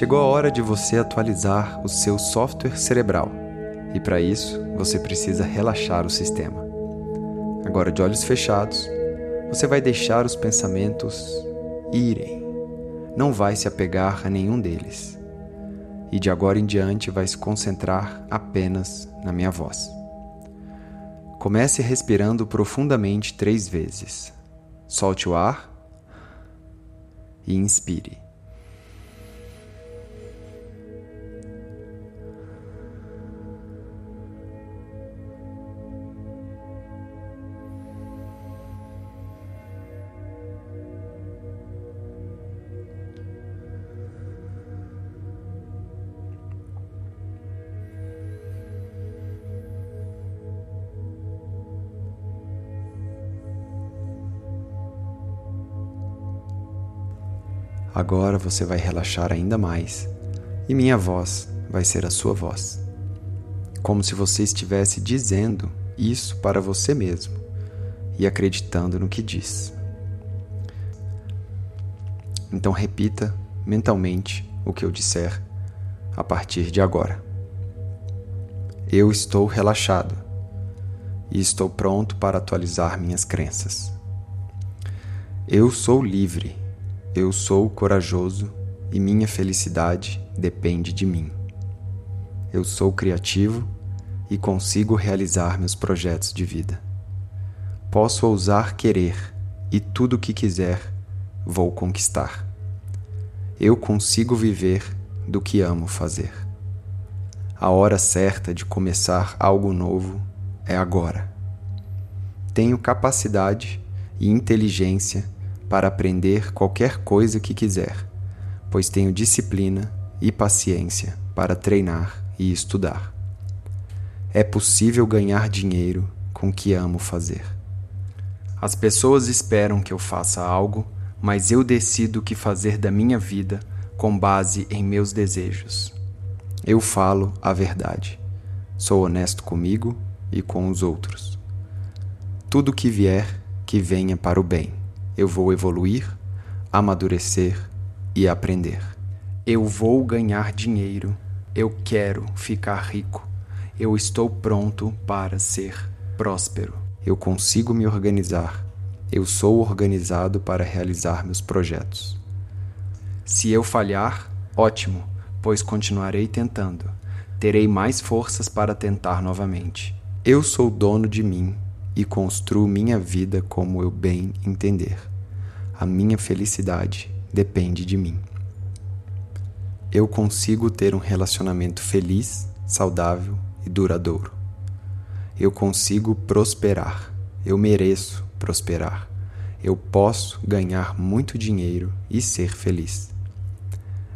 Chegou a hora de você atualizar o seu software cerebral e para isso você precisa relaxar o sistema. Agora, de olhos fechados, você vai deixar os pensamentos irem. Não vai se apegar a nenhum deles. E de agora em diante vai se concentrar apenas na minha voz. Comece respirando profundamente três vezes. Solte o ar e inspire. Agora você vai relaxar ainda mais e minha voz vai ser a sua voz. Como se você estivesse dizendo isso para você mesmo e acreditando no que diz. Então repita mentalmente o que eu disser a partir de agora. Eu estou relaxado e estou pronto para atualizar minhas crenças. Eu sou livre eu sou corajoso e minha felicidade depende de mim. Eu sou criativo e consigo realizar meus projetos de vida. Posso ousar querer e tudo o que quiser vou conquistar. Eu consigo viver do que amo fazer. A hora certa de começar algo novo é agora. Tenho capacidade e inteligência para aprender qualquer coisa que quiser, pois tenho disciplina e paciência para treinar e estudar. É possível ganhar dinheiro com o que amo fazer. As pessoas esperam que eu faça algo, mas eu decido o que fazer da minha vida com base em meus desejos. Eu falo a verdade. Sou honesto comigo e com os outros. Tudo que vier, que venha para o bem eu vou evoluir, amadurecer e aprender. Eu vou ganhar dinheiro. Eu quero ficar rico. Eu estou pronto para ser próspero. Eu consigo me organizar. Eu sou organizado para realizar meus projetos. Se eu falhar, ótimo, pois continuarei tentando. Terei mais forças para tentar novamente. Eu sou dono de mim e construo minha vida como eu bem entender. A minha felicidade depende de mim. Eu consigo ter um relacionamento feliz, saudável e duradouro. Eu consigo prosperar. Eu mereço prosperar. Eu posso ganhar muito dinheiro e ser feliz.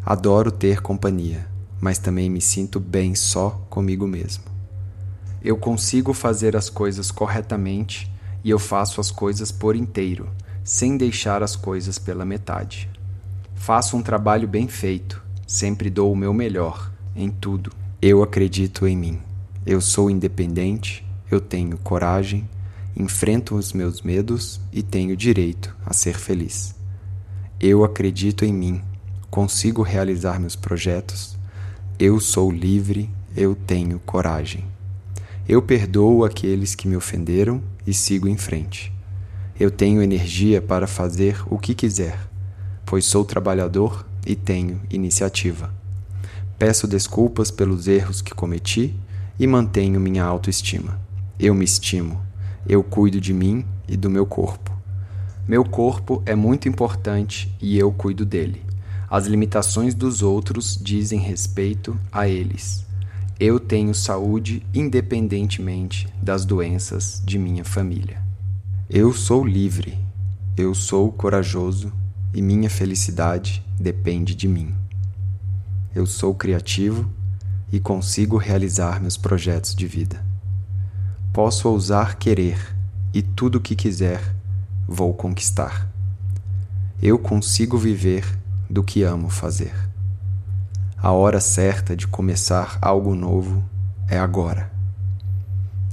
Adoro ter companhia, mas também me sinto bem só comigo mesmo. Eu consigo fazer as coisas corretamente e eu faço as coisas por inteiro sem deixar as coisas pela metade. Faço um trabalho bem feito, sempre dou o meu melhor, em tudo. Eu acredito em mim. Eu sou independente, eu tenho coragem, enfrento os meus medos e tenho direito a ser feliz. Eu acredito em mim, consigo realizar meus projetos. Eu sou livre, eu tenho coragem. Eu perdoo aqueles que me ofenderam e sigo em frente. Eu tenho energia para fazer o que quiser, pois sou trabalhador e tenho iniciativa. Peço desculpas pelos erros que cometi e mantenho minha autoestima. Eu me estimo, eu cuido de mim e do meu corpo. Meu corpo é muito importante e eu cuido dele. As limitações dos outros dizem respeito a eles. Eu tenho saúde independentemente das doenças de minha família. Eu sou livre, eu sou corajoso e minha felicidade depende de mim. Eu sou criativo e consigo realizar meus projetos de vida. Posso ousar querer e tudo o que quiser vou conquistar. Eu consigo viver do que amo fazer. A hora certa de começar algo novo é agora.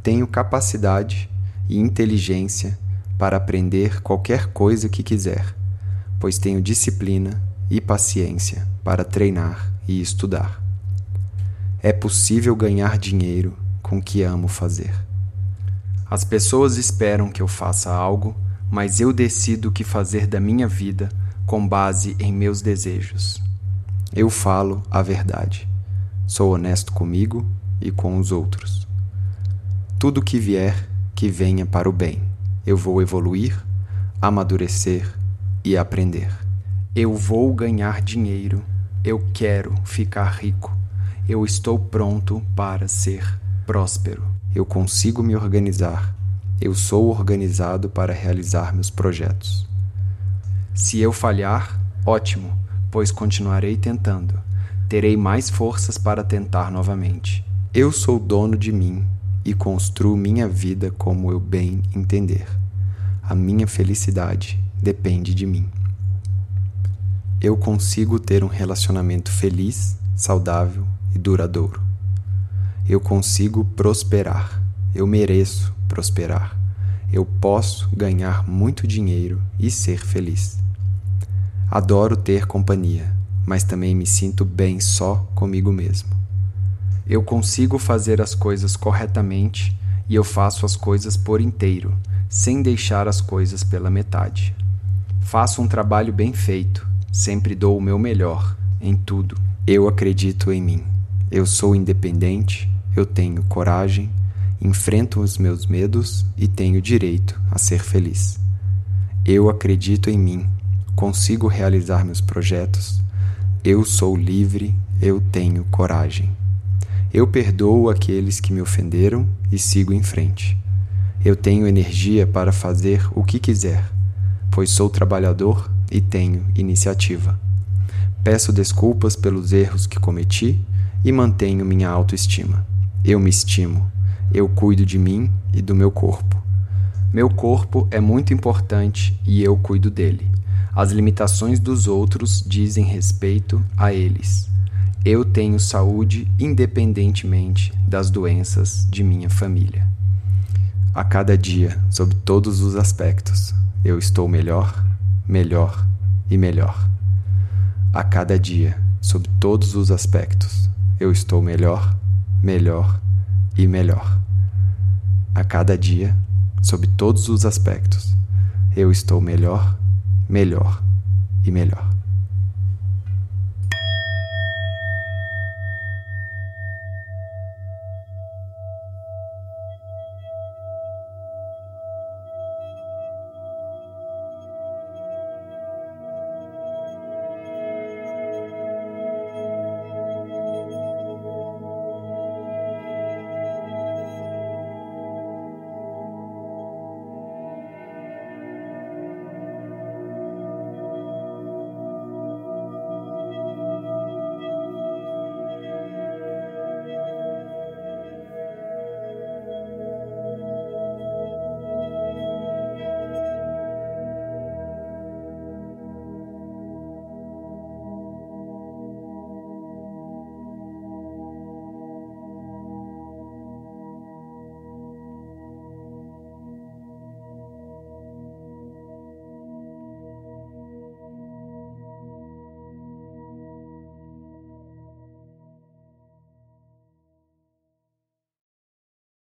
Tenho capacidade e inteligência para aprender qualquer coisa que quiser, pois tenho disciplina e paciência para treinar e estudar. É possível ganhar dinheiro com o que amo fazer. As pessoas esperam que eu faça algo, mas eu decido o que fazer da minha vida com base em meus desejos. Eu falo a verdade. Sou honesto comigo e com os outros. Tudo que vier, que venha para o bem. Eu vou evoluir, amadurecer e aprender. Eu vou ganhar dinheiro. Eu quero ficar rico. Eu estou pronto para ser próspero. Eu consigo me organizar. Eu sou organizado para realizar meus projetos. Se eu falhar, ótimo, pois continuarei tentando. Terei mais forças para tentar novamente. Eu sou dono de mim e construo minha vida como eu bem entender. A minha felicidade depende de mim. Eu consigo ter um relacionamento feliz, saudável e duradouro. Eu consigo prosperar. Eu mereço prosperar. Eu posso ganhar muito dinheiro e ser feliz. Adoro ter companhia, mas também me sinto bem só comigo mesmo. Eu consigo fazer as coisas corretamente e eu faço as coisas por inteiro, sem deixar as coisas pela metade. Faço um trabalho bem feito, sempre dou o meu melhor em tudo. Eu acredito em mim. Eu sou independente, eu tenho coragem, enfrento os meus medos e tenho direito a ser feliz. Eu acredito em mim, consigo realizar meus projetos. Eu sou livre, eu tenho coragem. Eu perdoo aqueles que me ofenderam e sigo em frente. Eu tenho energia para fazer o que quiser, pois sou trabalhador e tenho iniciativa. Peço desculpas pelos erros que cometi e mantenho minha autoestima. Eu me estimo, eu cuido de mim e do meu corpo. Meu corpo é muito importante e eu cuido dele. As limitações dos outros dizem respeito a eles. Eu tenho saúde independentemente das doenças de minha família. A cada dia, sob todos os aspectos, eu estou melhor, melhor e melhor. A cada dia, sob todos os aspectos, eu estou melhor, melhor e melhor. A cada dia, sob todos os aspectos, eu estou melhor, melhor e melhor.